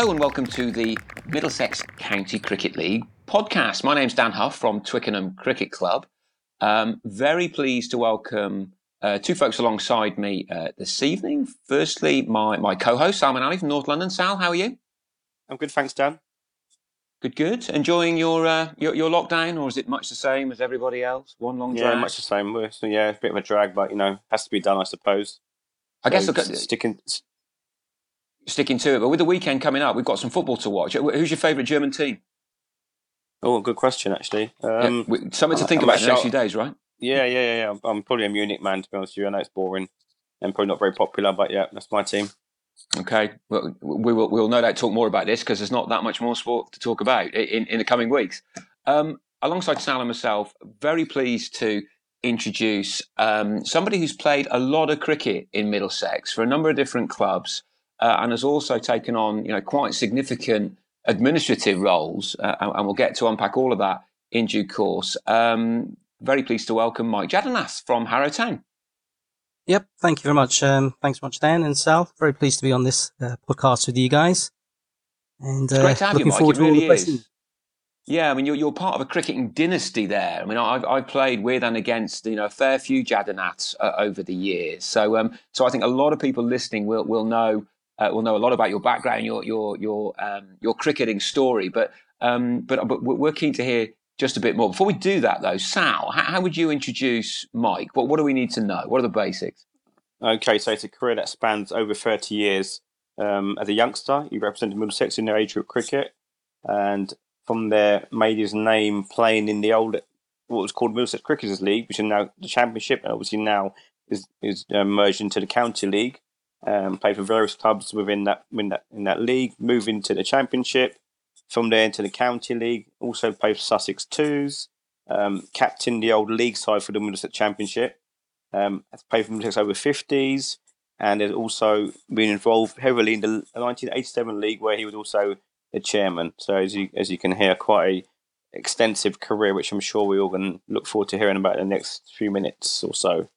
Hello and welcome to the Middlesex County Cricket League podcast. My name's Dan Huff from Twickenham Cricket Club. Um, very pleased to welcome uh, two folks alongside me uh, this evening. Firstly, my, my co-host Salman Ali from North London. Sal, how are you? I'm good, thanks, Dan. Good, good. Enjoying your uh, your, your lockdown, or is it much the same as everybody else? One long Yeah, drag. much the same. So yeah, a bit of a drag, but you know, has to be done, I suppose. I guess So look at, sticking. Sticking to it. But with the weekend coming up, we've got some football to watch. Who's your favourite German team? Oh, good question, actually. Um, we- something to think I'm about in the next few days, right? yeah, yeah, yeah, yeah. I'm- I'm probably a Munich man, to be honest with you. I know it's boring and probably not very popular, but yeah, that's my team. Okay, well, we will we'll no doubt talk more about this because there's not that much more sport to talk about in, in the coming weeks. Um, alongside Sal and myself, very pleased to introduce um, somebody who's played a lot of cricket in Middlesex for a number of different clubs uh, and has also taken on you know quite significant administrative roles, uh, and, and we'll get to unpack all of that in due course. Um, very pleased to welcome Mike Jadanath from Harrow Town. Yep. Thank you very much. Um, thanks so much, Dan and Sal. Very pleased to be on this uh, podcast with you guys. And uh, great to have you, looking Mike. forward to all really the questions. is. Yeah, I mean, you're, you're part of a cricketing dynasty there. I mean, I've, I've played with and against, you know, a fair few Jadanats uh, over the years. So, um, so I think a lot of people listening will, will know, uh, will know a lot about your background, your, your, your, um, your cricketing story. But, um, but, but we're keen to hear just a bit more. Before we do that, though, Sal, how, how would you introduce Mike? What, what do we need to know? What are the basics? Okay, so it's a career that spans over 30 years. Um, as a youngster, he represented Middlesex in their age group cricket, and from there made his name playing in the old, what was called Middlesex Cricketers League, which is now the Championship, and obviously now is is uh, merged into the County League. Um, played for various clubs within that in that in that league. Moved into the Championship, from there into the County League. Also played for Sussex Twos. Um, captained the old league side for the Middlesex Championship. Um, has played for Middlesex over 50s and has also been involved heavily in the 1987 league where he was also the chairman. So as you as you can hear, quite a extensive career, which I'm sure we all can look forward to hearing about in the next few minutes or so.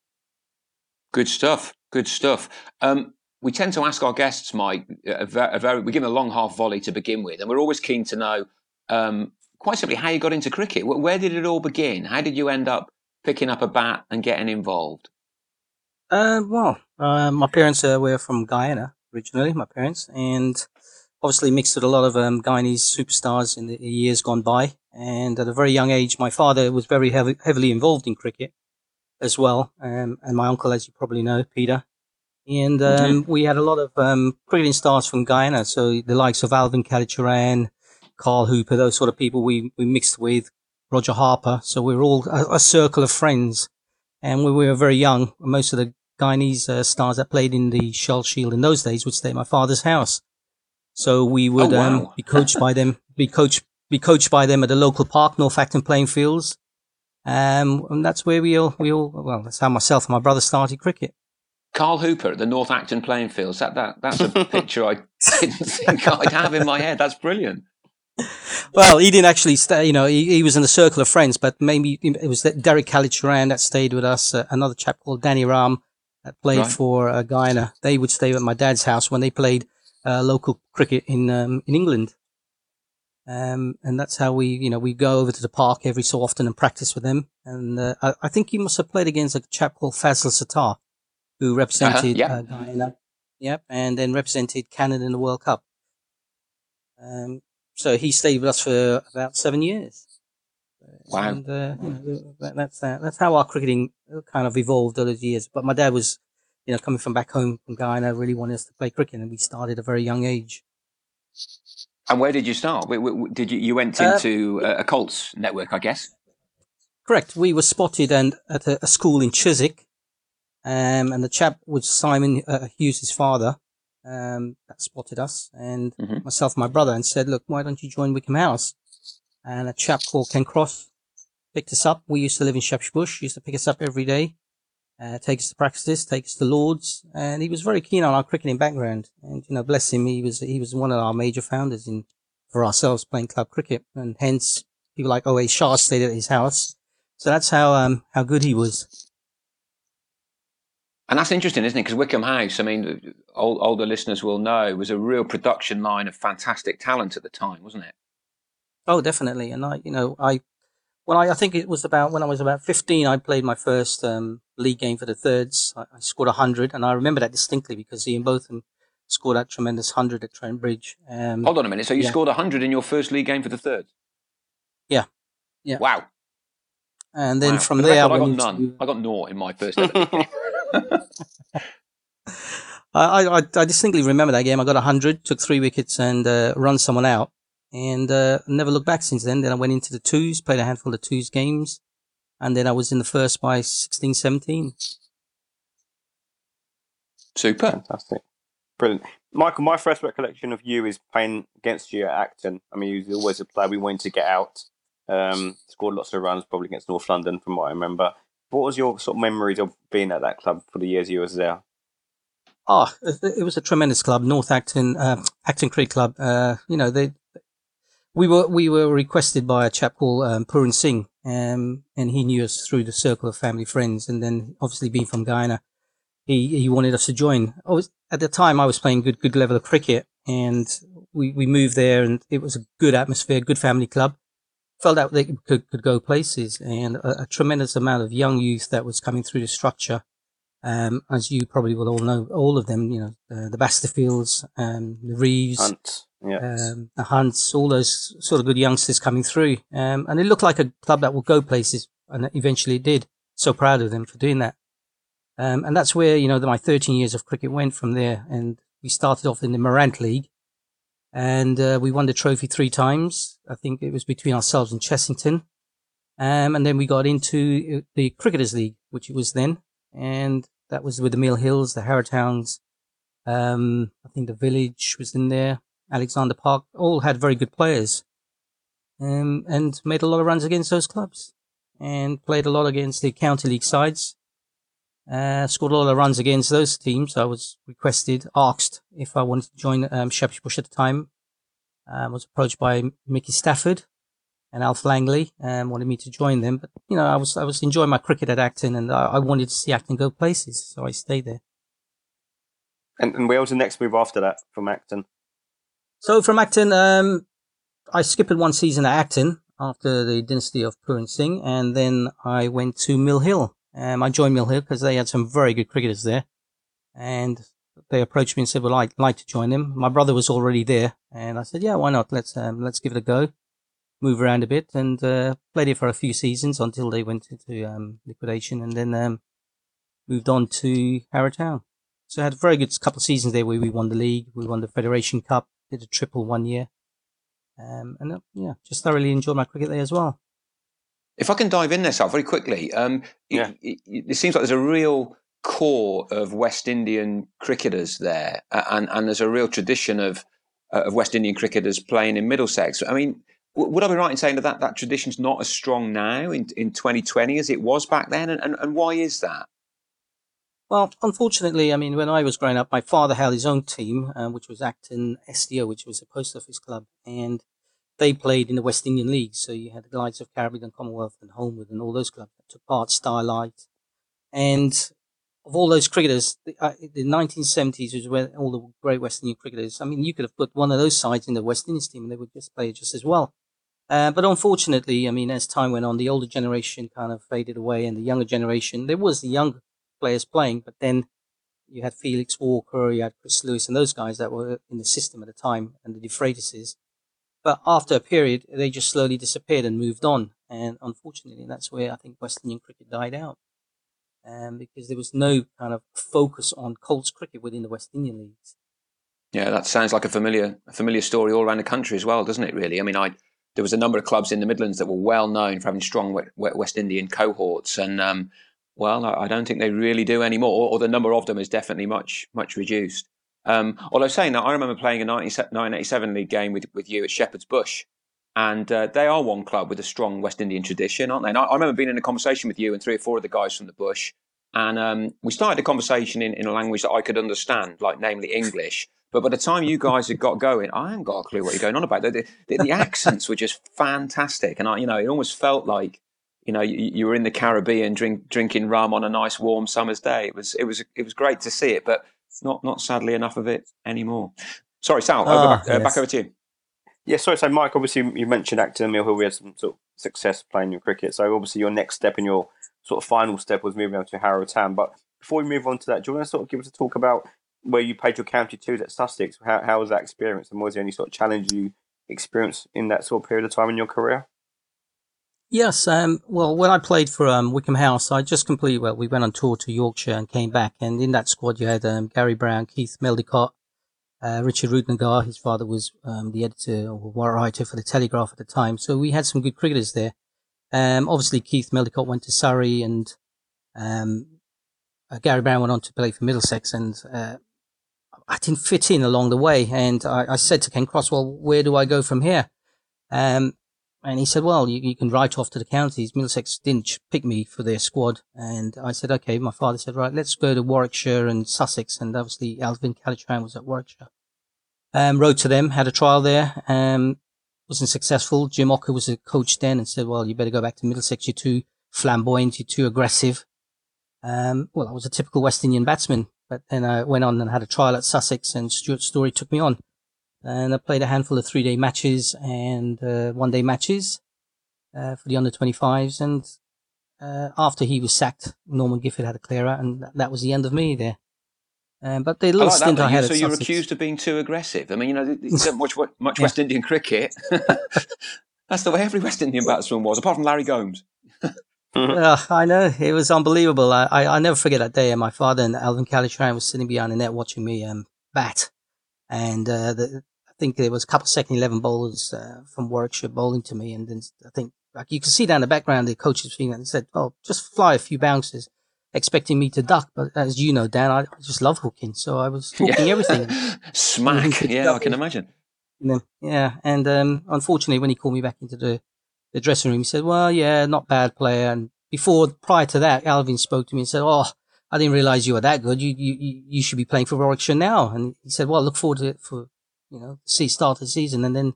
Good stuff. Good stuff. Um, we tend to ask our guests, Mike, a a very, we give them a long half volley to begin with, and we're always keen to know, um, quite simply, how you got into cricket. Where did it all begin? How did you end up picking up a bat and getting involved? Uh, well, uh, my parents uh, were from Guyana originally, my parents, and obviously mixed with a lot of um, Guyanese superstars in the years gone by. And at a very young age, my father was very heavy, heavily involved in cricket as well, um, and my uncle, as you probably know, Peter. And um, we had a lot of um, cricketing stars from Guyana, so the likes of Alvin Kallicharran, Carl Hooper, those sort of people we, we mixed with, Roger Harper. So we were all a, a circle of friends. And when we were very young, most of the Guyanese uh, stars that played in the Shell Shield in those days would stay at my father's house. So we would Oh, um, be coached by them, be coached, be coached by them at the local park, North Acton playing fields. Um, and that's where we all, we all, well, that's how myself and my brother started cricket. Carl Hooper at the North Acton playing fields. That, that, that's a picture I didn't think I'd have in my head. That's brilliant. Well, he didn't actually stay, you know, he, he was in a circle of friends, but maybe it was that Derek Kallicharran that stayed with us, uh, another chap called Danny Ram that played Right. for uh, Guyana. They would stay at my dad's house when they played uh, local cricket in um, in England. Um, and that's how we, you know, we go over to the park every so often and practice with him. And uh, I, I think he must have played against a chap called Fazl Sattar, who represented yeah. uh, Guyana. Yep, and then represented Canada in the World Cup. Um, so he stayed with us for about seven years. Wow. And uh, you know, that, that's that. That's how our cricketing kind of evolved over the years. But my dad was, you know, coming from back home from Guyana, really wanted us to play cricket, and we started at a very young age. And where did you start? Did you, you went Uh, into a a Colts network, I guess? Correct. We were spotted and at a, a school in Chiswick, um, and the chap was Simon uh, Hughes' father, um, that spotted us, and Mhm. myself and my brother, and said, "Look, why don't you join Wycombe House?" And a chap called Ken Cross picked us up. We used to live in Shepherd's Bush. Used to pick us up every day, uh, take us to practice, take us to Lords, and he was very keen on our cricketing background. And you know, bless him, he was he was one of our major founders in for ourselves playing club cricket, and hence people like O.A. Shah stayed at his house. So that's how um how good he was. And that's interesting, isn't it? Because Wycombe House, I mean, old, older listeners will know, was a real production line of fantastic talent at the time, wasn't it? Oh, definitely. And I, you know, I, when I, I think it was about when I was about fifteen, I played my first um, league game for the thirds. I, I scored hundred, and I remember that distinctly because Ian Botham scored that tremendous hundred at Trent Bridge. Um, Hold on a minute. So you yeah. scored hundred in your first league game for the thirds? Yeah. Yeah. Wow. and then wow. from the there, I record, I got none. I got naught in my first ever game. I, I, I distinctly remember that game. I got 100, took three wickets and uh, run someone out. And uh, never looked back since then. Then I went into the twos, played a handful of twos games. And then I was in the first by 16, 17. Super. Fantastic. Brilliant. Michael, my first recollection of you is playing against you at Acton. I mean, you was always a player we wanted to get out. Um, scored lots of runs, probably against North London, from what I remember. What was your sort of memories of being at that club for the years you was there? Oh, it it was a tremendous club, North Acton, uh, Acton Creek Club. Uh, you know, they, we were, we were requested by a chap called, um, Puran Singh, um, and he knew us through the circle of family friends. And then obviously being from Guyana, he, he wanted us to join. I was, at the time I was playing good, good level of cricket and we, we moved there and it was a good atmosphere, good family club. Felt that they could, could go places and a, a tremendous amount of young youth that was coming through the structure. Um, as you probably will all know, all of them, you know, uh, the Basterfields, um, the Reeves, Hunt. Yeah. um, the Hunts, all those sort of good youngsters coming through. Um, and it looked like a club that will go places, and eventually it did. So proud of them for doing that. Um, and that's where, you know, my 13 years of cricket went from there. And we started off in the Morant League, and uh, we won the trophy three times. I think it was between ourselves and Chessington. Um, and then we got into uh, the Cricketers League, which it was then. And that was with the Mill Hills, the Harrowtowns. Um, I think the Village was in there. Alexandra Park, all had very good players. Um, and made a lot of runs against those clubs. And played a lot against the county league sides. Uh, scored a lot of runs against those teams. I was requested, asked if I wanted to join um, Shepherd's Bush at the time. I was approached by Mickey Stafford and Alf Langley and wanted me to join them. But, you know, I was, I was enjoying my cricket at Acton and I, I wanted to see Acton go places. So I stayed there. And, and where was the next move after that from Acton? So from Acton, um, I skipped one season at Acton after the dynasty of Puran Singh, and then I went to Mill Hill. Um, I joined Mill Hill because they had some very good cricketers there, and they approached me and said, "Well, I'd like to join them." My brother was already there, and I said, "Yeah, why not? Let's um, let's give it a go." Move around a bit and uh, played it for a few seasons until they went into um, liquidation, and then um, moved on to Harrow Town. So I had a very good couple of seasons there where we won the league, we won the Federation Cup, did a triple one year. Um, and uh, yeah, just thoroughly enjoyed my cricket there as well. If I can dive in there, Sal, very quickly. Um, Yeah. it, it, it seems like there's a real core of West Indian cricketers there, a- and, and there's a real tradition of uh, of West Indian cricketers playing in Middlesex. I mean, w- would I be right in saying that that, that tradition's not as strong now in, in 2020 as it was back then? And, and, and why is that? Well, unfortunately, I mean, when I was growing up, my father had his own team, uh, which was Acton SDO, which was a post office club, and they played in the West Indian League. So you had the likes of Caribbean Commonwealth and Homewood and all those clubs that took part, Starlight. And of all those cricketers, the, uh, the 1970s was where all the great West Indian cricketers, I mean, you could have put one of those sides in the West Indies team and they would just play just as well. Uh, but unfortunately, I mean, as time went on, the older generation kind of faded away and the younger generation, there was the young players playing, but then you had Felix Walker, you had Chris Lewis, and those guys that were in the system at the time, and the DeFreitises. But after a period, they just slowly disappeared and moved on. And unfortunately, that's where I think West Indian cricket died out. Um, because there was no kind of focus on Colts cricket within the West Indian leagues. Yeah, that sounds like a familiar a familiar story all around the country as well, doesn't it? Really, I mean, I there was a number of clubs in the Midlands that were well known for having strong we- we- West Indian cohorts, and um, well, I, don't think they really do anymore, or, the number of them is definitely much much reduced. Um, although saying that, I remember playing a 1987 league game with with you at Shepherd's Bush, and uh, they are one club with a strong West Indian tradition, aren't they? And I, I remember being in a conversation with you and three or four of the guys from the Bush, and um, we started a conversation in, in a language that I could understand, like namely English. But by the time you guys had got going, I haven't got a clue what you're going on about. The, the, the accents were just fantastic, and I, you know, it almost felt like you know, you, you, were in the Caribbean drink, drinking rum on a nice warm summer's day. It was, it was, it was great to see it, but not, not sadly enough of it anymore. Sorry, Sal, oh, over, yes. uh, back over to you. Yeah, sorry. So, Mike, obviously, you mentioned Acton Mill Hill. We had some sort of success playing your cricket. So, obviously, your next step in your sort of final step was moving on to Harrow Town. But before we move on to that, do you want to sort of give us a talk about where you played your county twos at Sussex? How, how was that experience, and was there any sort of challenge you experienced in that sort of period of time in your career? Yes. Um, well, when I played for um, Wycombe House, I just completely, well, we went on tour to Yorkshire and came back. And in that squad, you had um, Gary Brown, Keith Medlycott, uh, Richard Rudnagar, his father was um, the editor or writer for the Telegraph at the time. So we had some good cricketers there. Um, obviously, Keith Medlycott went to Surrey and um, uh, Gary Brown went on to play for Middlesex. And uh, I didn't fit in along the way. And I, I, said to Ken Cross, well, where do I go from here? Um, and he said, well, you, you, can write off to the counties. Middlesex didn't pick me for their squad. And I said, okay. My father said, right, let's go to Warwickshire and Sussex. And obviously Alvin Kallicharran was at Warwickshire. Um, wrote to them, had a trial there. Um, wasn't successful. Jim Ocker was a coach then and said, well, you better go back to Middlesex. You're too flamboyant. You're too aggressive. Um, well, I was a typical West Indian batsman, but then I went on and had a trial at Sussex and Stuart Storey took me on and I played a handful of three day matches and uh, one day matches uh, for the under 25s. And uh, after he was sacked, Norman Gifford had a clear out, and that was the end of me there. Um, but the little I like stint that, I had. So you're Sussex, accused of being too aggressive. I mean, you know, don't watch much. West Indian cricket. That's the way every West Indian batsman was, apart from Larry Gomes. uh, I know it was unbelievable. I, I, I never forget that day. My father and Alvin Kallicharran was sitting behind the net watching me um, bat, and uh, the I think there was a couple of second 11 bowlers uh, from Warwickshire bowling to me. And then I think, like you can see down the background, the coaches feeling and said, oh, just fly a few bounces, expecting me to duck. But as you know, Dan, I just love hooking. So I was hooking everything. Smack. yeah, I can imagine. Yeah. And um, unfortunately, when he called me back into the, the dressing room, he said, well, yeah, not bad player. And before, prior to that, Alvin spoke to me and said, oh, I didn't realize you were that good. You, you, you should be playing for Warwickshire now. And he said, well, I look forward to it for you know, see start the season. And then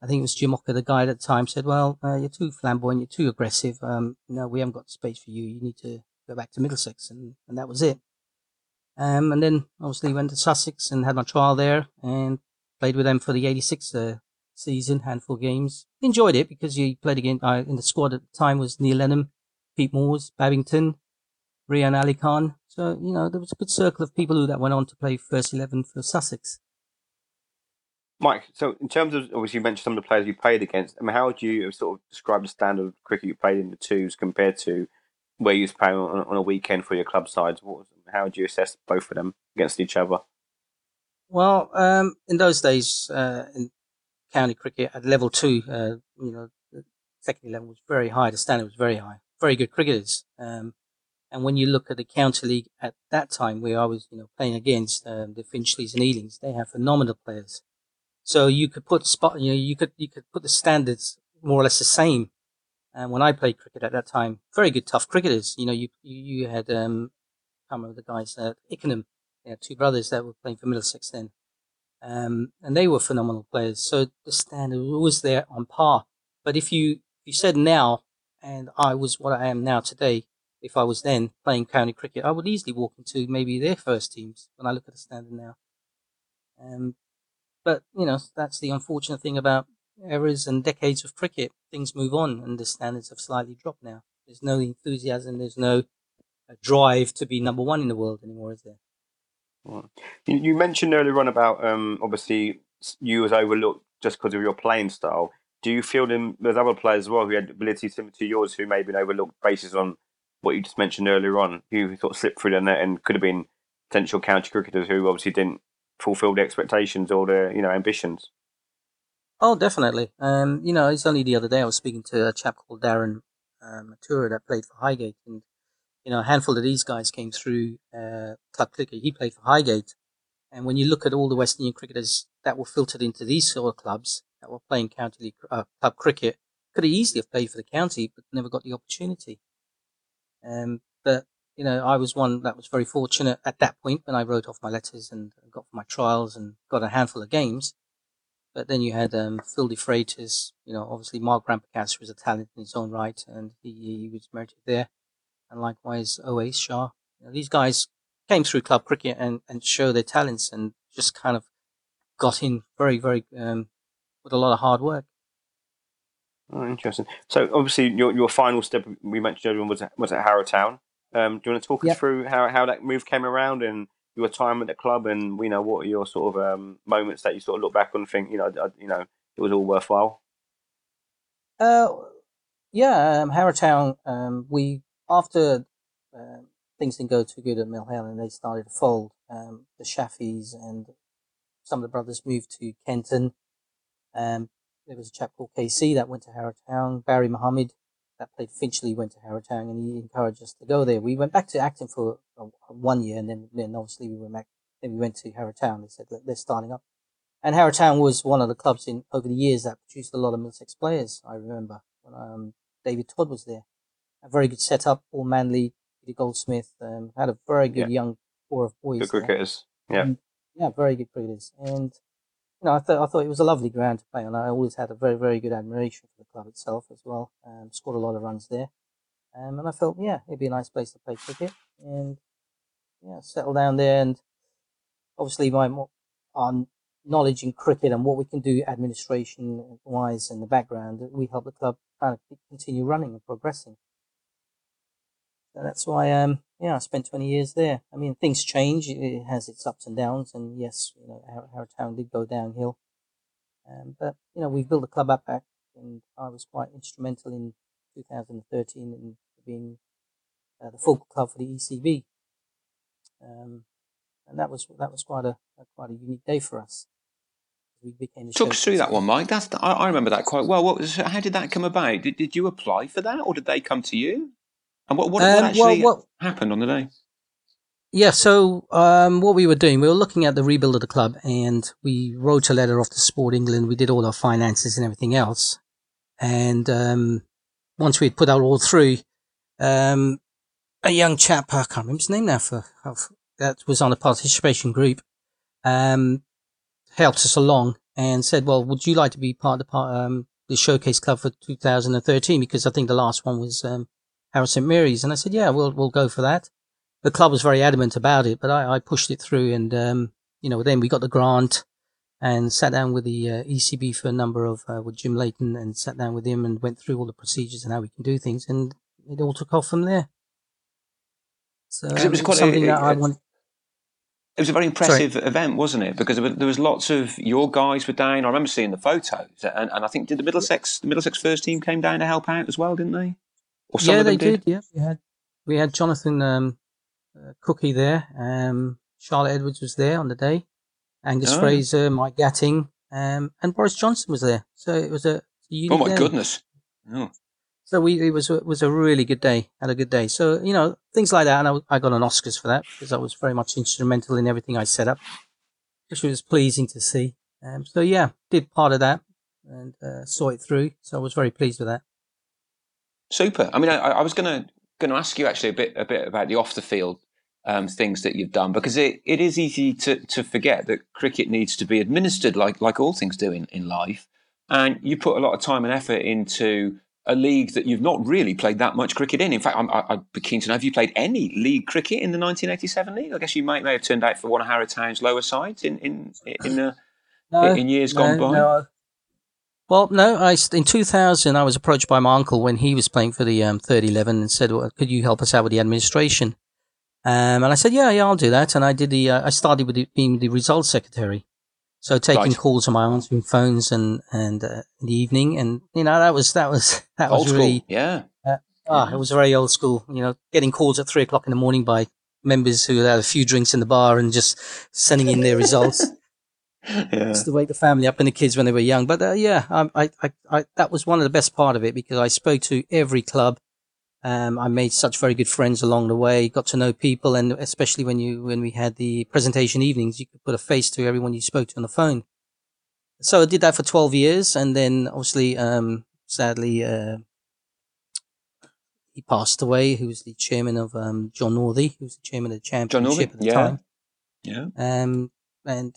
I think it was Jim Ocker, the guy at the time, said, "Well, uh, you're too flamboyant, you're too aggressive. Um, no, we haven't got space for you. You need to go back to Middlesex." And and that was it. Um, and then obviously went to Sussex and had my trial there and played with them for the '86 uh, season, handful of games. Enjoyed it because you played again uh, in the squad at the time was Neil Lenham, Pete Moores, Babington, Rehan Alikhan. So you know there was a good circle of people who that went on to play first eleven for Sussex. Mike, so in terms of obviously you mentioned some of the players you played against. I mean, how would you sort of describe the standard of cricket you played in the twos compared to where you was playing on, on a weekend for your club sides? Was, how would you assess both of them against each other? Well, um, in those days, uh, in county cricket at level two, uh, you know, the second level was very high. The standard was very high. Very good cricketers. Um, and when you look at the county league at that time, where I was, you know, playing against um, the Finchleys and Ealings, they have phenomenal players. So you could put spot, you know, you could, you could put the standards more or less the same. And when I played cricket at that time, very good, tough cricketers. You know, you, you, had, um, I can't remember the guys, uh, Ickenham, you two brothers that were playing for Middlesex then. Um, and they were phenomenal players. So the standard was there on par. But if you, if you said now, and I was what I am now today, if I was then playing county cricket, I would easily walk into maybe their first teams when I look at the standard now. Um, but, you know, that's the unfortunate thing about eras and decades of cricket. Things move on and the standards have slightly dropped now. There's no enthusiasm, there's no uh, drive to be number one in the world anymore, is there? Well, You mentioned earlier on about um, obviously you was overlooked just because of your playing style. Do you feel them, there's other players as well who had abilities similar to yours who may have been overlooked based on what you just mentioned earlier on, who sort of slipped through the net and could have been potential county cricketers who obviously didn't fulfill the expectations or the you know ambitions. Oh, definitely. Um, you know, it's only the other day I was speaking to a chap called Darren uh, Matura that played for Highgate, and you know, a handful of these guys came through uh, club cricket. He played for Highgate, and when you look at all the West Indian cricketers that were filtered into these sort of clubs that were playing county league, uh, club cricket, could have easily have played for the county, but never got the opportunity. Um, but you know, I was one that was very fortunate at that point when I wrote off my letters and got my trials and got a handful of games. but then you had um, Phil DeFreitas, you know, obviously Mark Ramprakash was a talent in his own right, and he, he was merited there. And likewise, Owais Shah. You know, these guys came through club cricket and, and show their talents and just kind of got in very, very, um, with a lot of hard work. Oh, interesting. So obviously, your your final step we mentioned earlier was at, was at Harrow Town. Um, do you want to talk Yep. us through how, how that move came around and your time at the club, and you know what are your sort of um, moments that you sort of look back on and think you know I- you know it was all worthwhile. Uh, yeah, um, Harrow Town, um, we, after um things didn't go too good at Mill Hill and they started to fold, um, the Shaffis and some of the brothers moved to Kenton. Um, there was a chap called KC that went to Harrow Town. Barry Muhammad that played Finchley went to Harrow Town and he encouraged us to go there. We went back to Acton for uh, one year and then, then obviously we went back, then we went to Harrow Town. They said, "Look, they're starting up. And Harrow Town was one of the clubs in over the years that produced a lot of Middlesex players. I remember when um, David Todd was there. A very good setup, all manly. Peter Goldsmith um, had a very good young core of boys. Good cricketers. Yeah. Mm, yeah, very good cricketers. And you know, I thought I thought it was a lovely ground to play on. I always had a very very good admiration for the club itself as well. Um, scored a lot of runs there, um, and I felt yeah, it'd be a nice place to play cricket. And yeah, settle down there. And obviously, my our knowledge in cricket and what we can do administration wise in the background, we help the club kind of continue running and progressing. So that's why, um, yeah, I spent 20 years there. I mean, things change. It- has its ups and downs. And yes, you know, Harrow Town did go downhill. Um, but, you know, we've built the club up back and I was quite instrumental in 2013 in being uh, the focal club for the ECB. Um, and that was, that was quite a, a quite a unique day for us. We became the Talk us through that one, Mike. That's I, I remember that quite well. What was? How did that come about? Did, did you apply for that, or did they come to you? And what what, what Um, well, actually what- happened on the day? Yeah, so um, what we were doing, we were looking at the rebuild of the club, and we wrote a letter off to Sport England. We did all our finances and everything else, and um, once we'd put that all through, um, a young chap, I can't remember his name now, for, that was on the participation group, um, helped us along and said, "Well, would you like to be part of the, par- um, the showcase club for 2013? Because I think the last one was um, St Mary's." And I said, "Yeah, we'll we'll go for that." the club was very adamant about it, but I, I pushed it through, and um, you know, then we got the grant and sat down with the uh, ECB for a number of uh, with Jim Layton and sat down with him and went through all the procedures and how we can do things, and it all took off from there. So it was quite a- something that I want. It was a very impressive event, wasn't it? Because there was, there was lots of your guys were down. I remember seeing the photos, and, and I think did the Middlesex the Middlesex first team came down to help out as well, didn't they? Yeah, they did. Yeah, we had we had Jonathan um, uh, Cookie there. Um, Charlotte Edwards was there on the day. Angus Oh. Fraser, Mike Gatting, um, and Boris Johnson was there. So it was a, a Oh my day. goodness! Oh. So we it was it was a really good day. Had a good day. So you know things like that, and I, I got an Oscars for that because I was very much instrumental in everything I set up, which was pleasing to see. Um, so yeah, did part of that and uh, saw it through. So I was very pleased with that. Super. I mean, I, I was going to going to ask you actually a bit a bit about the off the field um, things that you've done because it, it is easy to, to forget that cricket needs to be administered like like all things do in, in life, and you put a lot of time and effort into a league that you've not really played that much cricket in. In fact, I'm, I- I'd be keen to know have you played any league cricket in the 1987 league? I guess you might may have turned out for one of Harrow Town's lower sides in in in, uh, No, in years gone by. no. Well, no. I in 2000 I was approached by my uncle when he was playing for the um, third eleven and said, well, "Could you help us out with the administration?" Um, and I said, "Yeah, yeah, I'll do that." And I did the. Uh, I started with the, being the results secretary, so taking Right. calls on my answering phones and and uh, in the evening, and you know that was that was that Old was school, really yeah. ah, it was very old school. You know, getting calls at three o'clock in the morning by members who had a few drinks in the bar and just sending in their results yeah. used to wake the family up and the kids when they were young. But uh, yeah, I, I, I, I, that was one of the best part of it because I spoke to every club. Um, I made such very good friends along the way. Got to know people, and especially when you when we had the presentation evenings, you could put a face to everyone you spoke to on the phone. So I did that for twelve years, and then obviously, um, sadly, uh, he passed away. Who was the chairman of um, John Northey, who was the chairman of the John championship Northey, at the yeah. time. Yeah. Um, and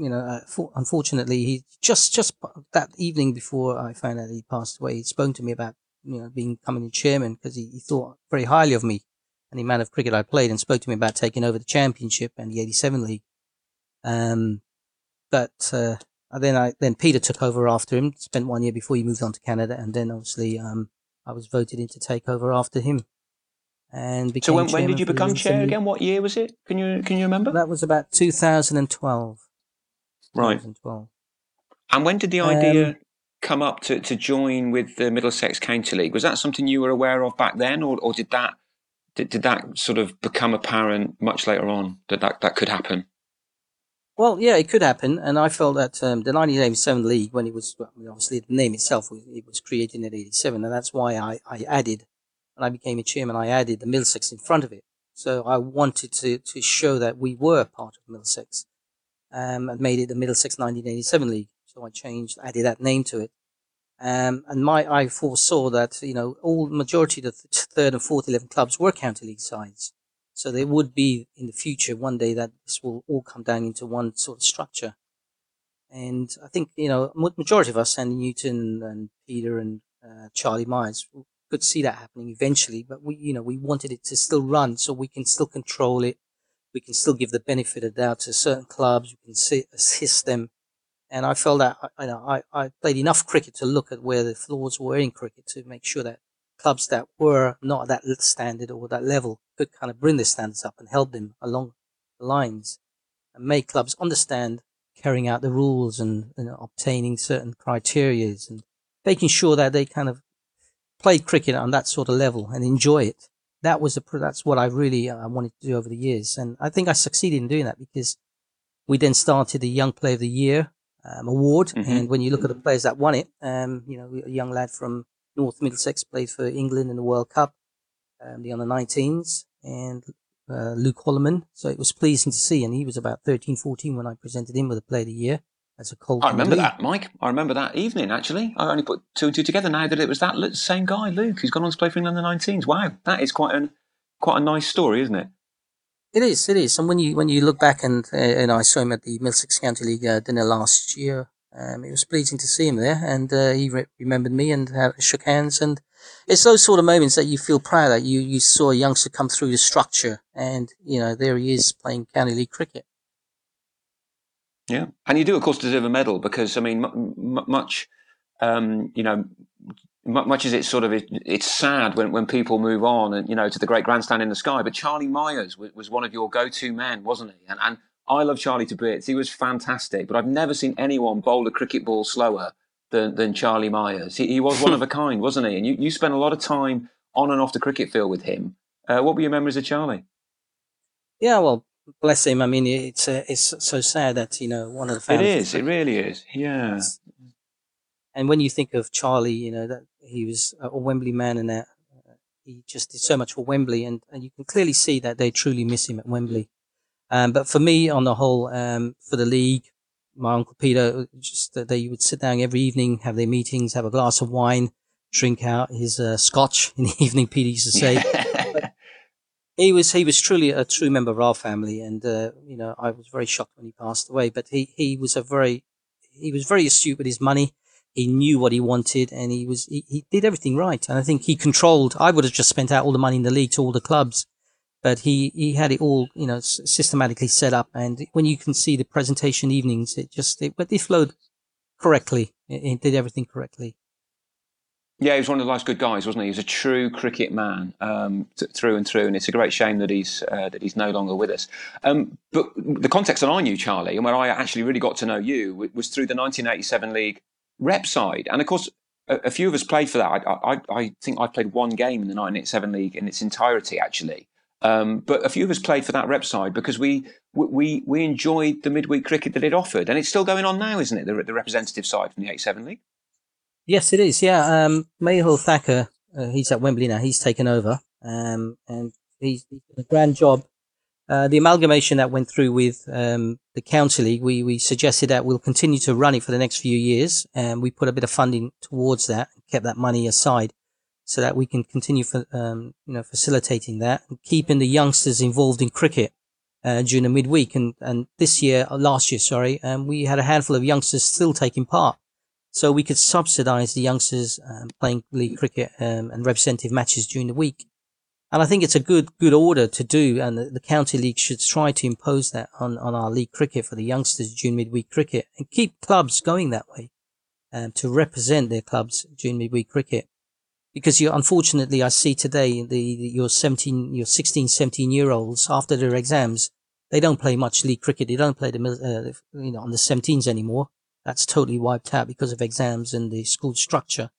you know, uh, for, unfortunately, he just just that evening before I found out he passed away, he spoke to me about you know being coming in chairman because he, he thought very highly of me and the amount of cricket I played, and spoke to me about taking over the championship and the '87 league. Um, but uh, then I then Peter took over after him. Spent one year before he moved on to Canada, and then obviously um, I was voted in to take over after him. And so when, when did you become chair again? What year was it? Can you can you remember? That was about 2012. Right. And when did the idea um, come up to, to join with the Middlesex County League? Was that something you were aware of back then, or, or did that did, did that sort of become apparent much later on that that, that could happen? Well, yeah, it could happen, and I felt that um, the 1987 league, when it was well, obviously the name itself, it was created in '87, and that's why I, I added, when I became a chairman, I added the Middlesex in front of it. So I wanted to to show that we were part of Middlesex, um, and made it the Middlesex 1987 league. So I changed, added that name to it, um, and my I foresaw that you know all majority of the third and fourth eleven clubs were county league sides. So there would be in the future one day that this will all come down into one sort of structure. And I think, you know, majority of us, Sandy Newton and Peter and uh, Charlie Myers, could see that happening eventually. But we, you know, we wanted it to still run so we can still control it. We can still give the benefit of doubt to certain clubs. We can see, assist them. And I felt that, you know, I, I played enough cricket to look at where the flaws were in cricket to make sure that clubs that were not at that standard or that level could kind of bring their standards up and help them along the lines and make clubs understand carrying out the rules and know, obtaining certain criterias and making sure that they kind of play cricket on that sort of level and enjoy it. That was a, that's what I really uh, wanted to do over the years. And I think I succeeded in doing that because we then started the Young Player of the Year um, award. Mm-hmm. And when you look at the players that won it, um, you know, a young lad from North Middlesex played for England in the World Cup, um, the under 19s, and uh, Luke Hollman. So it was pleasing to see. And he was about 13, 14 when I presented him with a Player of the Year as a Colt. I remember that, Mike. I remember that evening, actually. I only put two and two together now that it was that same guy, Luke, who's gone on to play for England under 19s. Wow, that is quite, an, quite a nice story, isn't it? It is, it is. And when you when you look back and uh, and I saw him at the Middlesex County League uh, dinner last year, um, it was pleasing to see him there, and uh, he re- remembered me and uh, shook hands. And it's those sort of moments that you feel proud that you you saw a youngster come through the structure, and you know there he is playing county league cricket. Yeah, and you do, of course, deserve a medal because I mean, m- m- much, um, you know, much as it's sort of it, it's sad when, when people move on and you know to the great grandstand in the sky. But Charlie Myers was, was one of your go-to men, wasn't he? And and I love Charlie to bits. He was fantastic, but I've never seen anyone bowl a cricket ball slower than, than Charlie Myers. He, he was one of a kind, wasn't he? And you, you spent a lot of time on and off the cricket field with him. Uh, what were your memories of Charlie? Yeah, well, bless him. I mean, it's uh, it's so sad that you know one of the fans. It is. It really is. Yeah. And when you think of Charlie, you know that he was a Wembley man, and that uh, he just did so much for Wembley, and, and you can clearly see that they truly miss him at Wembley. Um, but for me, on the whole, um, for the league, my uncle Peter, just that they would sit down every evening, have their meetings, have a glass of wine, drink out his uh, scotch in the evening. Peter used to say. he was he was truly a true member of our family, and uh, you know I was very shocked when he passed away. But he he was a very he was very astute with his money. He knew what he wanted, and he was he, he did everything right. And I think he controlled. I would have just spent out all the money in the league to all the clubs but he, he had it all, you know, systematically set up. And when you can see the presentation evenings, it just, it, but it flowed correctly. It, it, did everything correctly. Yeah, he was one of life's good guys, wasn't he? He was a true cricket man um, th- through and through, and it's a great shame that he's uh, that he's no longer with us. Um, but the context that I knew Charlie, and where I actually really got to know you, was through the 1987 league rep side, and of course, a, a few of us played for that. I, I, I, think I played one game in the 1987 league in its entirety, actually. Um, but a few of us played for that rep side because we we we enjoyed the midweek cricket that it offered, and it's still going on now, isn't it? The, the representative side from the eight seven league. Yes, it is. Yeah, um, Mehul Thacker, uh, he's at Wembley now. He's taken over, um, and he's, he's done a grand job. Uh, the amalgamation that went through with um, the county league, we we suggested that we'll continue to run it for the next few years, and we put a bit of funding towards that, kept that money aside so that we can continue for, um, you know, facilitating that and keeping the youngsters involved in cricket. uh, during the midweek. And, and this year, uh, last year, sorry, um, we had a handful of youngsters still taking part. So we could subsidize the youngsters um, playing league cricket um, and representative matches during the week. And I think it's a good, good order to do. And the, the, county league should try to impose that on, on our league cricket for the youngsters during midweek cricket and keep clubs going that way, um, to represent their clubs during midweek cricket. Because you, unfortunately, I see today the, the, your 17, your 16, 17 year olds after their exams, they don't play much league cricket. They don't play the, uh, you know, on the 17s anymore. That's totally wiped out because of exams and the school structure.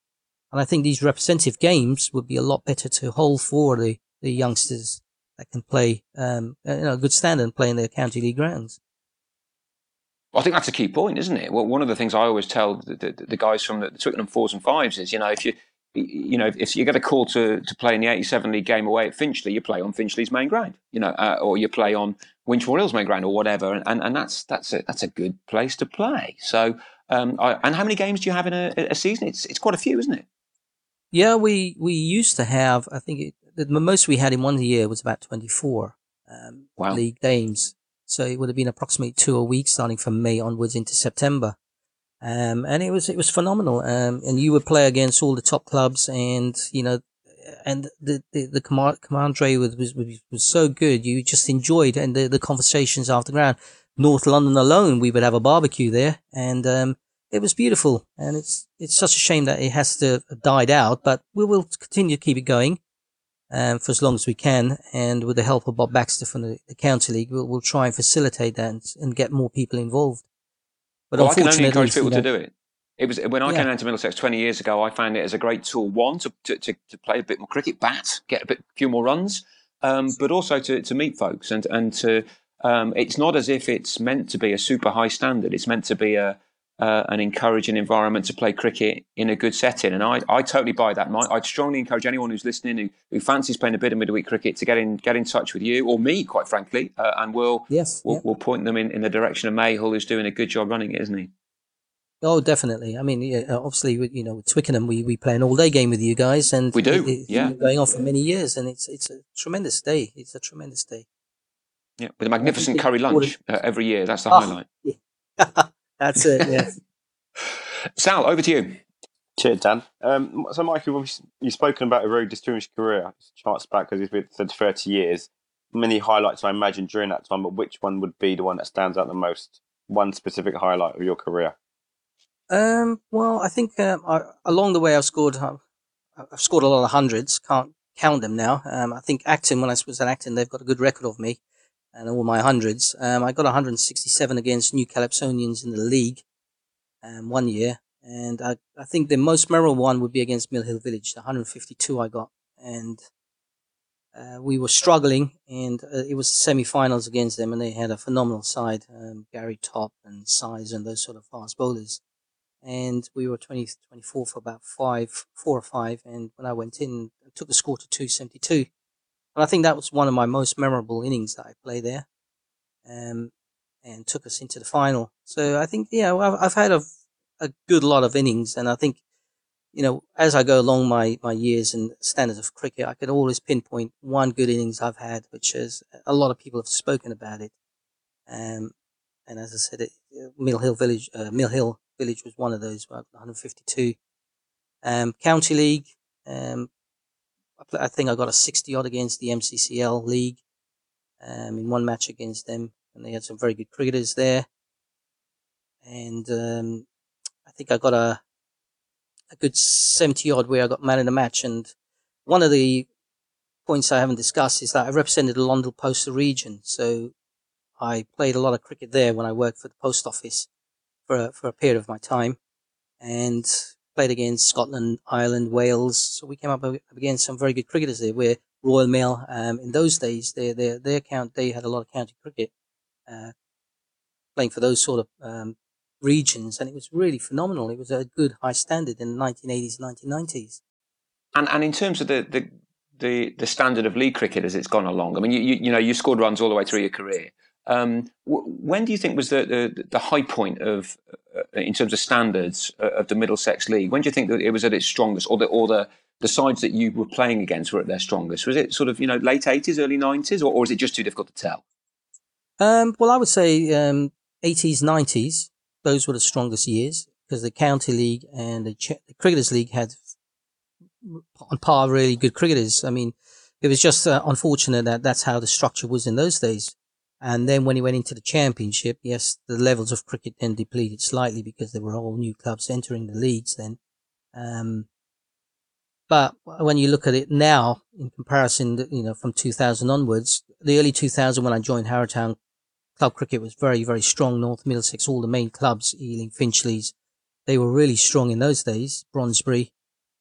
And I think these representative games would be a lot better to hold for the, the youngsters that can play, um, you know, a good standard and play in their county league grounds. I think that's a key point, isn't it? Well, one of the things I always tell the, the, the guys from the Twickenham fours and fives is, you know, if you you know, if you get a call to, to play in the 87 League game away at Finchley, you play on Finchley's main ground, you know, uh, or you play on Winchmore Hills main ground or whatever. And, and, and that's, that's, a, that's a good place to play. So, um, I, and how many games do you have in a, a season? It's, it's quite a few, isn't it? Yeah, we we used to have. I think it, the most we had in one year was about twenty four um, wow. league games. So it would have been approximately two a week, starting from May onwards into September. Um, and it was it was phenomenal. Um, and you would play against all the top clubs, and you know, and the the, the command commandery was, was was so good. You just enjoyed and the the conversations after the ground. North London alone, we would have a barbecue there, and um, it was beautiful, and it's it's such a shame that it has to died out. But we will continue to keep it going um, for as long as we can, and with the help of Bob Baxter from the, the County League, we'll, we'll try and facilitate that and, and get more people involved. But well, I can only encourage people you know, to do it. It was when I yeah. came down to Middlesex 20 years ago. I found it as a great tool. One to, to, to, to play a bit more cricket, bat, get a bit few more runs, um, but also to, to meet folks and and to. Um, it's not as if it's meant to be a super high standard. It's meant to be a uh, an encouraging environment to play cricket in a good setting. And I, I totally buy that. My, I'd strongly encourage anyone who's listening who, who fancies playing a bit of midweek cricket to get in get in touch with you or me, quite frankly, uh, and we'll yes, we'll, yeah. we'll, point them in, in the direction of Mehul, who's doing a good job running it, isn't he? Oh, definitely. I mean, yeah, obviously, you know, with Twickenham, we, we play an all day game with you guys, and we do. It, yeah, going on for many years, and it's it's a tremendous day. It's a tremendous day. Yeah, with a magnificent curry lunch uh, every year. That's the oh, highlight. Yeah. That's it. Yes. Sal, over to you. Cheers, Dan. Um, so, Michael, you've spoken about a very distinguished career, charts back because it's been 30 years. Many highlights, I imagine, during that time, but which one would be the one that stands out the most? One specific highlight of your career? Um, well, I think um, I, along the way I've scored, uh, I've scored a lot of hundreds. Can't count them now. Um, I think Acton, when I was at Acton, they've got a good record of me and all my hundreds. Um, I got 167 against New Calypsonians in the league um, one year, and I, I think the most memorable one would be against Mill Hill Village, the 152 I got, and uh, we were struggling, and uh, it was semi-finals against them, and they had a phenomenal side, um, Gary Top and Size and those sort of fast bowlers, and we were 20, 24 for about five, four or five, and when I went in, I took the score to 272, and I think that was one of my most memorable innings that I played there. Um, and took us into the final. So I think, yeah, I've, I've had a, a good lot of innings, and I think, you know, as I go along my, my years and standards of cricket, I can always pinpoint one good innings I've had, which is a lot of people have spoken about it. Um, and as I said, it, Mill Hill Village, uh, Mill Hill Village was one of those, 152. Um, County League, um, I think I got a 60 odd against the MCCL League um, in one match against them and they had some very good cricketers there. And um, I think I got a a good seventy odd where I got man in the match. And one of the points I haven't discussed is that I represented the London Postal region, so I played a lot of cricket there when I worked for the post office for a, for a period of my time, and played against Scotland, Ireland, Wales. So we came up against some very good cricketers there. Where Royal Mail, um, in those days, their their their count they had a lot of county cricket, uh, playing for those sort of um, regions, and it was really phenomenal. It was a good high standard in the 1980s, 1990s. And and in terms of the the the, the standard of league cricket as it's gone along, I mean, you, you, you know, you scored runs all the way through your career. Um, when do you think was the, the, the high point of, uh, in terms of standards uh, of the Middlesex League? When do you think that it was at its strongest, or the or the the sides that you were playing against were at their strongest? Was it sort of you know late eighties, early nineties, or, or is it just too difficult to tell? Um, well, I would say um, 80s, 90s. Those were the strongest years because the county league and the, Ch- the cricketers league had on par really good cricketers. I mean, it was just uh, unfortunate that that's how the structure was in those days. And then when he went into the championship, yes, the levels of cricket then depleted slightly because there were all new clubs entering the leagues then. Um, but when you look at it now, in comparison, you know, from 2000 onwards, the early 2000 when I joined Harrowtown, club cricket was very, very strong. North Middlesex, all the main clubs, Ealing, Finchley's, they were really strong in those days. Brondesbury,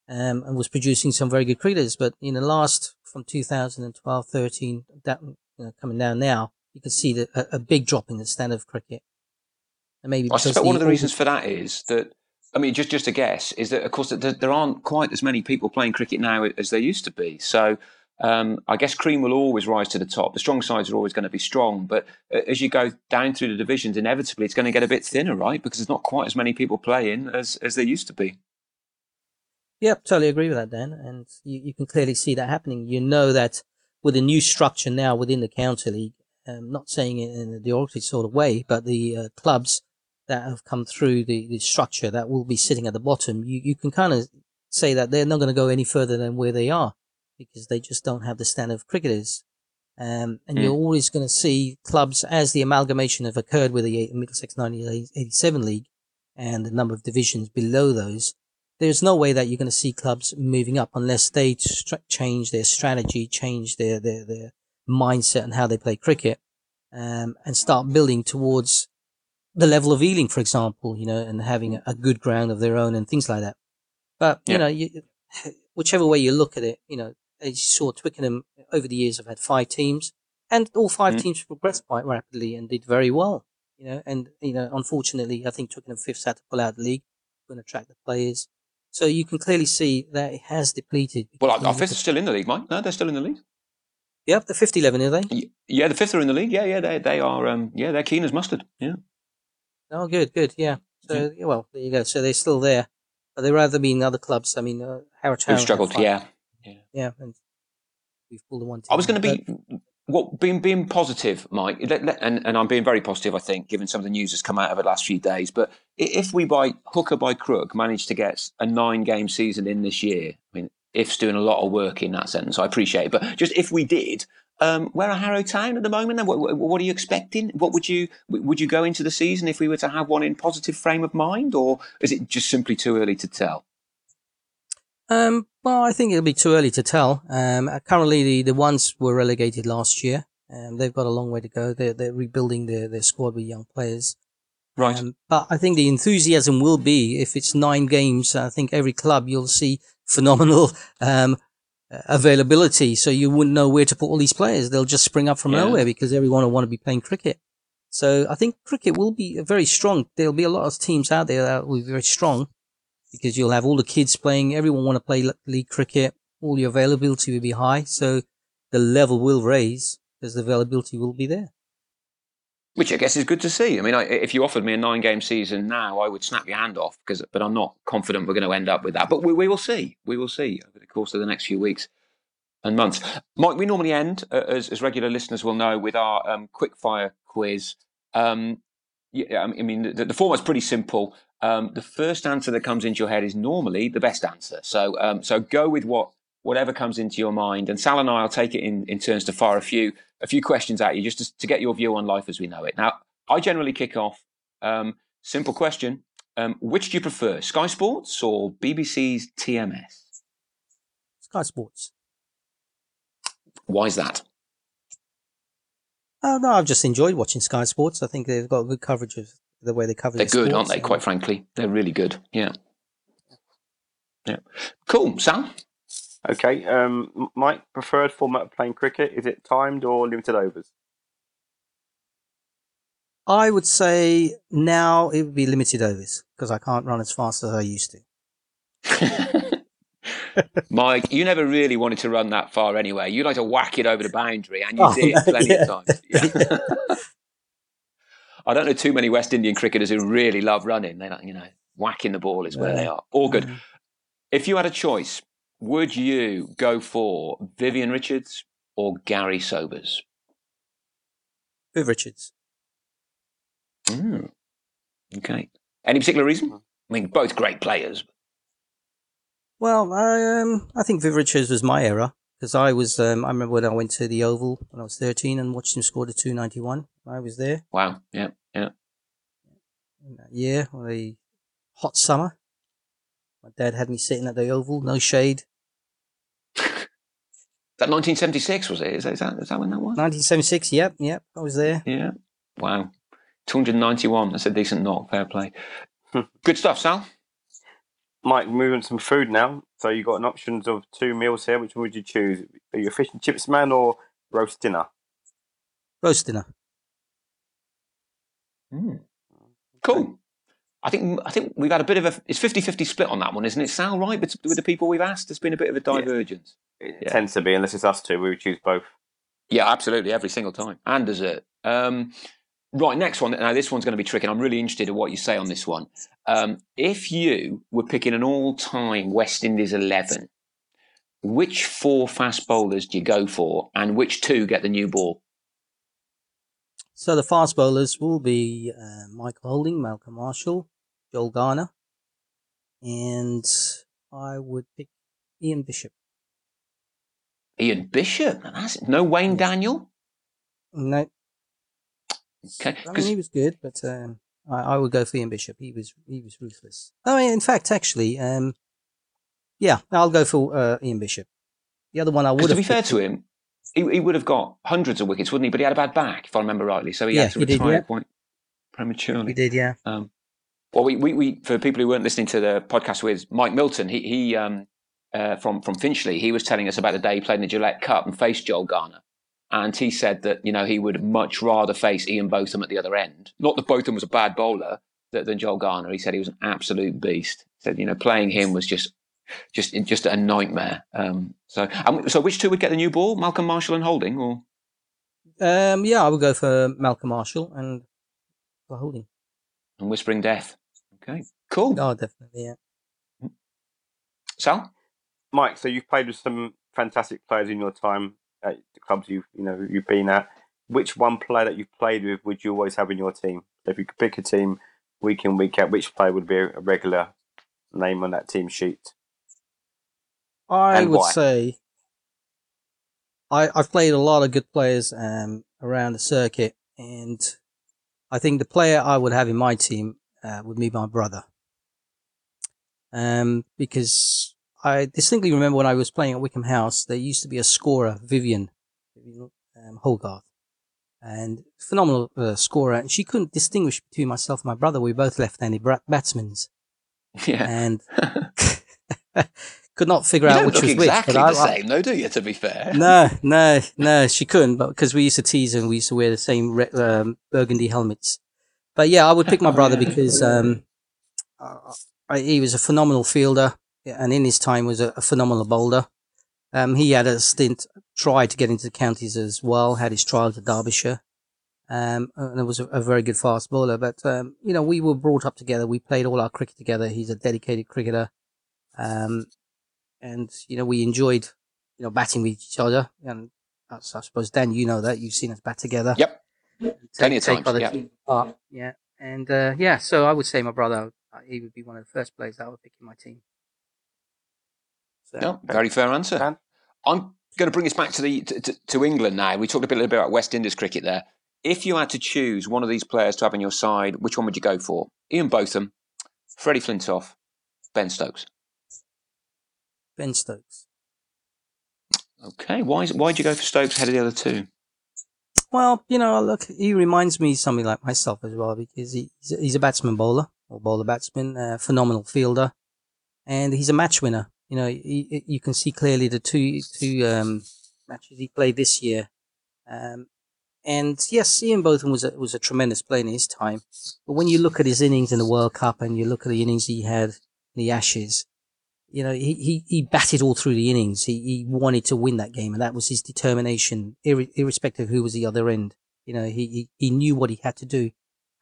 um, and was producing some very good cricketers. But in the last, from 2012, 13, that you know, coming down now, you can see that a, a, big drop in the standard of cricket. And maybe I suspect one of the reasons for that is that I mean, just just a guess is that of course there, there aren't quite as many people playing cricket now as there used to be. So um, I guess cream will always rise to the top. The strong sides are always going to be strong, but uh, as you go down through the divisions, inevitably it's going to get a bit thinner, right? Because there's not quite as many people playing as as there used to be. Yep, totally agree with that, Dan. And you, you can clearly see that happening. You know that with a new structure now within the county league, um, not saying it in a derogatory sort of way, but the uh, clubs that have come through the, the structure that will be sitting at the bottom, you, you can kind of say that they're not going to go any further than where they are because they just don't have the standard of cricketers. Um, and mm. you're always going to see clubs as the amalgamation have occurred with the Middlesex 1987 league and the number of divisions below those. There's no way that you're going to see clubs moving up unless they change their strategy, change their, their, their mindset and how they play cricket, um, and start building towards the level of Ealing, for example, you know, and having a good ground of their own and things like that. But, you yeah. know, you, whichever way you look at it, you know, as you saw, Twickenham over the years have had five teams and all 5 mm. teams progressed quite rapidly and did very well, you know, and, you know, unfortunately, I think Twickenham fifth had to pull out the league, couldn't attract the players. So you can clearly see that it has depleted. Well, our, our fifth is still in the league, Mike. No, they're still in the league. Yep, the fifth eleven, are they? Yeah, the fifth are in the league. Yeah, yeah, they they are. Um, yeah, they're keen as mustard. Yeah. Oh, good, good. Yeah. So, yeah. well, there you go. So they're still there, but they'd rather be in other clubs. I mean, uh, Harrowtown. We've struggled, yeah. yeah. Yeah, and we've pulled the one. I was going to be. What being being positive, Mike, and, and I'm being very positive, I think, given some of the news that's come out of the last few days. But if we, by hook or by crook, manage to get a nine game season in this year, I mean, if's doing a lot of work in that sentence. I appreciate it, but just if we did, um, where are Harrow Town at the moment? Then what, what, are you expecting? What would you would you go into the season if we were to have one in positive frame of mind, or is it just simply too early to tell? Um, well, I think it'll be too early to tell. Um, uh, currently, the, the ones were relegated last year. Um, they've got a long way to go. They're, they're rebuilding their, their squad with young players. Right. Um, but I think the enthusiasm will be if it's nine games. I think every club you'll see phenomenal um, availability. So you wouldn't know where to put all these players. They'll just spring up from yeah. nowhere because everyone will want to be playing cricket. So I think cricket will be very strong. There'll be a lot of teams out there that will be very strong because you'll have all the kids playing. Everyone want to play league cricket. All your availability will be high. So the level will raise because the availability will be there. Which I guess is good to see. I mean, I, if you offered me a nine-game season now, I would snap your hand off because, but I'm not confident we're going to end up with that. But we, we will see. We will see over the course of the next few weeks and months. Mike, we normally end, uh, as, as regular listeners will know, with our um, quick fire quiz. Um, yeah, I mean, the, the format's pretty simple. Um, the first answer that comes into your head is normally the best answer. So, um, so go with what whatever comes into your mind. And Sal and I will take it in, in turns to fire a few a few questions at you just to, to get your view on life as we know it. Now, I generally kick off. Um, simple question: um, Which do you prefer, Sky Sports or BBC's TMS? Sky Sports. Why is that? Uh, no, I've just enjoyed watching Sky Sports. I think they've got good coverage of the way they cover. They're good, aren't they? Quite frankly, they're really good. Yeah. Yeah. Cool, Sam. Okay, um, Mike, preferred format of playing cricket is it timed or limited overs? I would say now it would be limited overs because I can't run as fast as I used to. Mike, you never really wanted to run that far anyway. You like to whack it over the boundary, and you oh, did plenty yeah. of times. Yeah. I don't know too many West Indian cricketers who really love running. They, like, you know, whacking the ball is where yeah. they are. All good. Mm-hmm. If you had a choice would you go for Vivian Richards or Garry Sobers? Viv Richards. Mm. Okay. Any particular reason? I mean, both great players. Well, I um, I think Viv Richards was my era because I was um, I remember when I went to the Oval when I was thirteen and watched him score the two ninety one. I was there Wow. Yeah. Yeah. in that year, a hot summer. My dad had me sitting at the Oval, no shade. That 1976 was it? Is that, is that, is that when that was? 1976. Yep, yep, I was there. Yeah. Wow. 291. That's a decent knock. Fair play. Good stuff, Sal. Mike, moving some food now. So you got an options of two meals here. Which one would you choose? Are you a fish and chips man or roast dinner? Roast dinner. Mm. Cool. I think I think we've had a bit of a it's 50-50 split on that one, isn't it, Sal? Right, with, with the people we've asked, there's been a bit of a divergence. It Yeah. tends to be, unless it's us two, we would choose both. Yeah, absolutely, every single time, and dessert. Um, right, next one. Now, this one's going to be tricky. and I'm really interested in what you say on this one. Um, if you were picking an all-time West Indies eleven, which four fast bowlers do you go for, and which two get the new ball? So the fast bowlers will be uh, Michael Holding, Malcolm Marshall, Joel Garner, and I would pick Ian Bishop. Ian Bishop. That's, no Wayne Daniel. No, Okay, I mean he was good, but um, I, I would go for Ian Bishop. He was he was ruthless. I mean, in fact, actually, um, yeah, I'll go for uh, Ian Bishop. The other one I would to be fair to him, he, he would have got hundreds of wickets, wouldn't he? But he had a bad back, if I remember rightly. So he Yeah, had to he did, retire yeah. quite prematurely. he did, yeah. Um, well, we, we, we, for people who weren't listening to the podcast with Mike Milton, he, he um, uh, from, from Finchley, he was telling us about the day he played in the Gillette Cup and faced Joel Garner. And he said that, you know, he would much rather face Ian Botham at the other end. Not that Botham was a bad bowler th- than Joel Garner. He said he was an absolute beast. He said, you know, playing him was just just just a nightmare. Um, so, um, so which two would get the new ball? Malcolm Marshall and Holding, or Um, yeah, I would go for Malcolm Marshall and for Holding. and Whispering Death? Okay, cool. Oh, definitely, yeah. Sal, Mike, so you've played with some fantastic players in your time at the clubs you've you know you've been at. Which one player that you've played with would you always have in your team? If you could pick a team week in week out, which player would be a regular name on that team sheet? I And would why? say I, I've played a lot of good players um, around the circuit, and I think the player I would have in my team uh, would be my brother. Um, because I distinctly remember when I was playing at Wycombe House, there used to be a scorer, Vivian, Vivian um, Hogarth, and phenomenal uh, scorer. And she couldn't distinguish between myself and my brother. We were both left-handed bra- batsmen, yeah. and could not figure out which was exactly which. but the I- same, though, do you? To be fair. no, no, no, she couldn't, but because we used to tease and we used to wear the same re- um, burgundy helmets. But yeah, I would pick my Oh, brother yeah. because um, I, he was a phenomenal fielder and in his time was a, a phenomenal bowler. Um, he had a stint, tried to get into the counties as well, had his trial to Derbyshire. Um, and it was a, a very good fast bowler. But, um, you know, we were brought up together. We played all our cricket together. He's a dedicated cricketer. Um, and, you know, we enjoyed, you know, batting with each other. And I suppose, Dan, you know that. You've seen us bat together. Yep. Take, Plenty of times, other yeah. teams apart. Yeah. And, uh, yeah, so I would say my brother, uh, he would be one of the first players that I would pick in my team. So, No, very fair answer. Dan? I'm going to bring us back to the to, to- to England now. We talked a bit, a little bit about West Indies cricket there. If you had to choose one of these players to have on your side, which one would you go for? Ian Botham, Freddie Flintoff, Ben Stokes. Ben Stokes. Okay, why is, did you go for Stokes ahead of the other two? Well, you know, look, he reminds me something like myself as well because he, he's, a, batsman bowler or bowler batsman, uh, phenomenal fielder, and he's a match winner. You know, he, you can see clearly the two two um, matches he played this year. Um, and yes, Ian Botham was a, was a tremendous player in his time, but when you look at his innings in the World Cup and you look at the innings he had in the Ashes, you know, he, he, he batted all through the innings. He, he wanted to win that game, and that was his determination, irre- irrespective of who was the other end. You know, he, he, he knew what he had to do.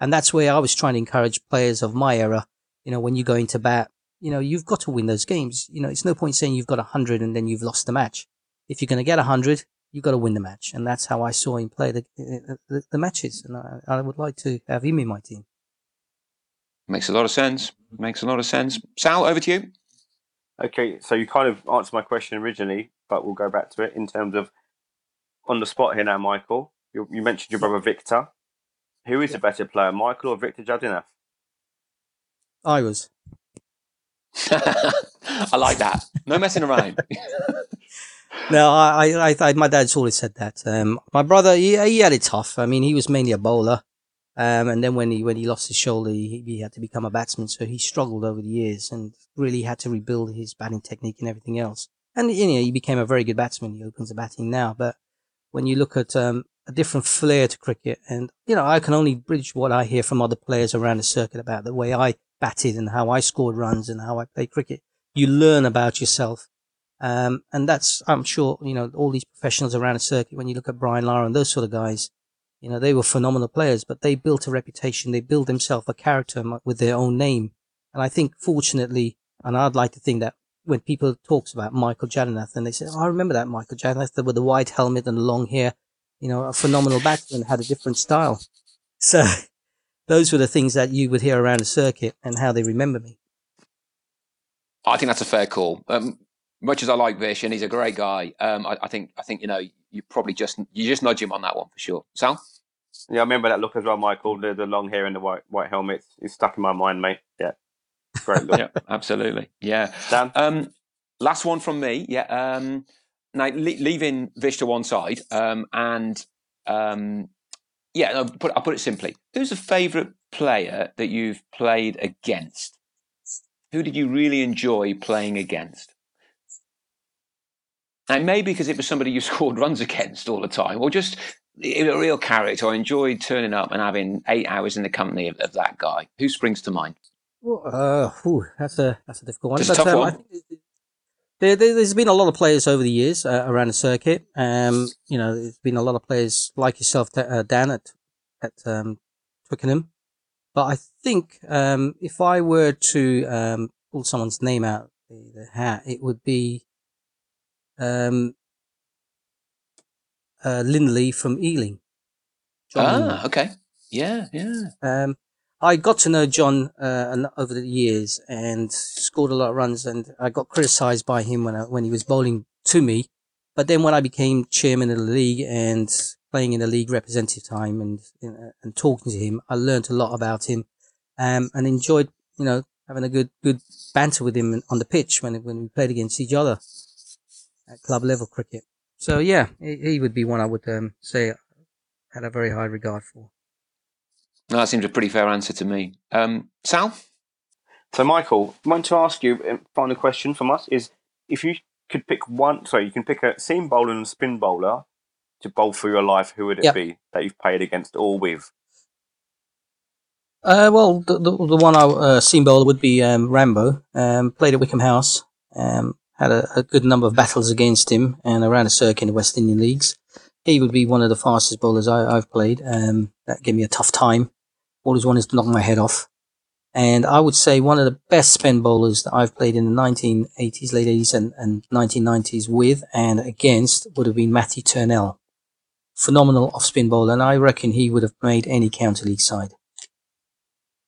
And that's where I was trying to encourage players of my era. You know, when you go into bat, you know, you've got to win those games. You know, it's no point saying you've got a hundred and then you've lost the match. If you're going to get a hundred, you've got to win the match, and that's how I saw him play the uh, uh, the, the matches. And I, I would like to have him in my team. Makes a lot of sense. Makes a lot of sense. Sal, over to you. Okay, so you kind of answered my question originally, but we'll go back to it in terms of on the spot here now, Michael. You, you mentioned your brother Victor. Who is yeah. a better player, Michael or Victor Jadinath? I was. I like that. No messing around. no, I, I, I, my dad's always said that. Um, my brother, he, he had it tough. I mean, he was mainly a bowler. Um, and then when he when he lost his shoulder, he, he, had to become a batsman. So he struggled over the years and really had to rebuild his batting technique and everything else. And you know, he became a very good batsman. He opens the batting now, but when you look at um, a different flair to cricket, and you know, I can only bridge what I hear from other players around the circuit about the way I batted and how I scored runs and how I played cricket. You learn about yourself. Um, and that's, I'm sure, you know, all these professionals around the circuit, when you look at Brian Lara and those sort of guys, you know, they were phenomenal players, but they built a reputation. They built themselves a character with their own name. And I think, fortunately, and I'd like to think that when people talks about Michael Jadinath and they say, oh, I remember that Michael Jadinath with the white helmet and the long hair, you know, a phenomenal batsman had a different style. So those were the things that you would hear around the circuit and how they remember me. I think that's a fair call. Um, much as I like Vish and he's a great guy, um, I, I, think I think you know you probably just you just nudge him on that one for sure. Sal? Yeah, I remember that look as well, Michael. The, the long hair and the white white helmet. It's stuck in my mind, mate. Yeah, great look. yeah, absolutely. Yeah. Dan. Um, last one from me. Yeah. Um, now le- leaving Vish to one side, um, and um, yeah, I'll put, I'll put it simply. Who's a favourite player that you've played against? Who did you really enjoy playing against? And maybe because it was somebody you scored runs against all the time, or just a real character. I enjoyed turning up and having eight hours in the company of, of that guy. Who springs to mind? Well, uh, whew, that's a that's a difficult one. It's a tough um, one. There, has been a lot of players over the years uh, around the circuit. Um, you know, there's been a lot of players like yourself, uh, Dan, at at um, Twickenham. But I think um, if I were to um, pull someone's name out the, the hat, it would be um, uh, Lindley from Ealing. John ah, okay. Yeah, yeah. Um, I got to know John uh, over the years and scored a lot of runs, and I got criticised by him when I, when he was bowling to me. But then when I became chairman of the league and playing in the league representative time and and talking to him, I learned a lot about him, um, and enjoyed you know having a good good banter with him on the pitch when when we played against each other at club level cricket. So yeah, he, would be one I would um, say had a very high regard for. No, that seems a pretty fair answer to me. Um, Sal? So, Michael, I want to ask you, uh, final question from us is if you could pick one, sorry, you can pick a seam bowler and a spin bowler to bowl for your life, who would it yep. be that you've played against or with? Uh, well, the, the, the one I uh, seam bowler would be um, Rambo. Um, played at Wycombe House. Um, had a, a, good number of battles against him and around a circuit in the West Indian leagues. He would be one of the fastest bowlers I, have played. Um, that gave me a tough time. Always wanted to knock my head off. And I would say one of the best spin bowlers that I've played in the 1980s, late 80s and, and 1990s with and against would have been Matthew Turnell. Phenomenal off spin bowler, and I reckon he would have made any county league side.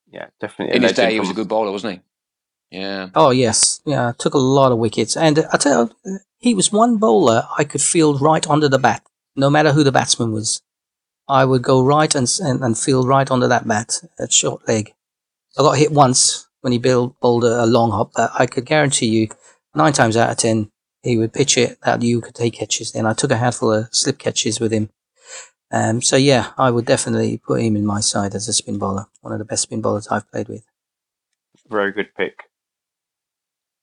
Yeah, definitely. In his day, he was a good bowler, wasn't he? Yeah. Oh yes, yeah. Took a lot of wickets, and I tell you, he was one bowler I could field right under the bat, no matter who the batsman was. I would go right and and, and field right under that bat at short leg. I got hit once when he bowled, bowled a, long hop, but I could guarantee you, nine times out of ten, he would pitch it that you could take catches. Then I took a handful of slip catches with him. Um, so yeah, I would definitely put him in my side as a spin bowler. One of the best spin bowlers I've played with. Very good pick.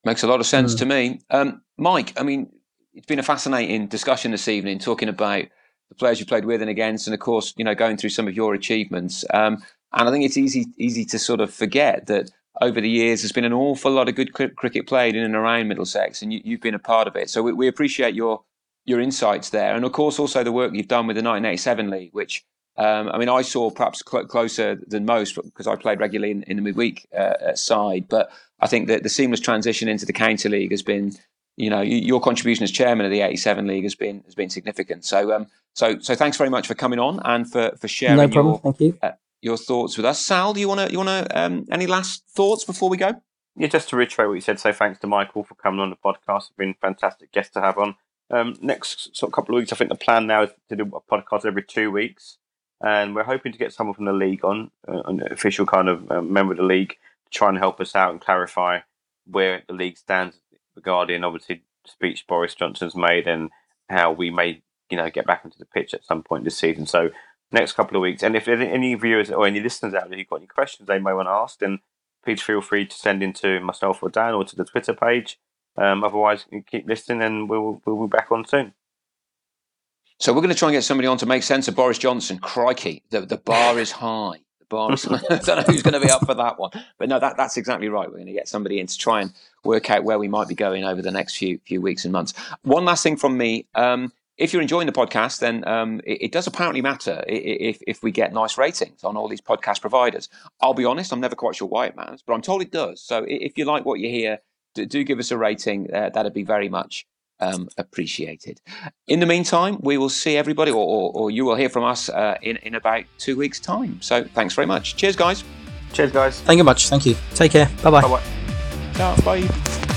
Makes a lot of sense mm. to me. Um, Mike, I mean, it's been a fascinating discussion this evening, talking about the players you played with and against, and of course, you know, going through some of your achievements. Um, and I think it's easy easy to sort of forget that over the years there's been an awful lot of good cricket played in and around Middlesex, and you, have been a part of it. So we, we, appreciate your your insights there, and of course also the work you've done with the 1987 league, which um, I mean I saw perhaps cl- closer than most because I played regularly in, in the midweek uh, side. But I think that the seamless transition into the county league has been you know, your contribution as chairman of the 87 League has been has been significant. So, um, so, so thanks very much for coming on and for for sharing no problem. your Thank you. Uh, your thoughts with us. Sal, do you want to you want to um, any last thoughts before we go? Yeah, just to reiterate what you said. So thanks to Michael for coming on the podcast. It's been a fantastic guest to have on. Um, next sort of couple of weeks, I think the plan now is to do a podcast every two weeks, and we're hoping to get someone from the league on, uh, an official kind of uh, member of the league, to try and help us out and clarify where the league stands regarding obviously the speech Boris Johnson's made and how we may you know get back into the pitch at some point this season. So next couple of weeks, and if any viewers or any listeners out there who've got any questions they may want to ask, then please feel free to send in to myself or Dan or to the Twitter page. Um, otherwise, keep listening, and we'll we'll be back on soon. So we're going to try and get somebody on to make sense of Boris Johnson. Crikey, the the bar is high. The bar is. I don't know who's going to be up for that one, but no, that that's exactly right. We're going to get somebody in to try and work out where we might be going over the next few few weeks and months. One last thing from me. Um, if you're enjoying the podcast, then um, it, it, does apparently matter if, if we get nice ratings on all these podcast providers. I'll be honest, I'm never quite sure why it matters, but I'm told it does. So if you like what you hear, do, do give us a rating. Uh, that'd be very much um, appreciated. In the meantime, we will see everybody, or, or, or you will hear from us uh, in, in about two weeks' time. So thanks very much. Cheers, guys. Cheers, guys. Thank you much. Thank you. Take care. Bye-bye. Bye-bye. Ciao, bye.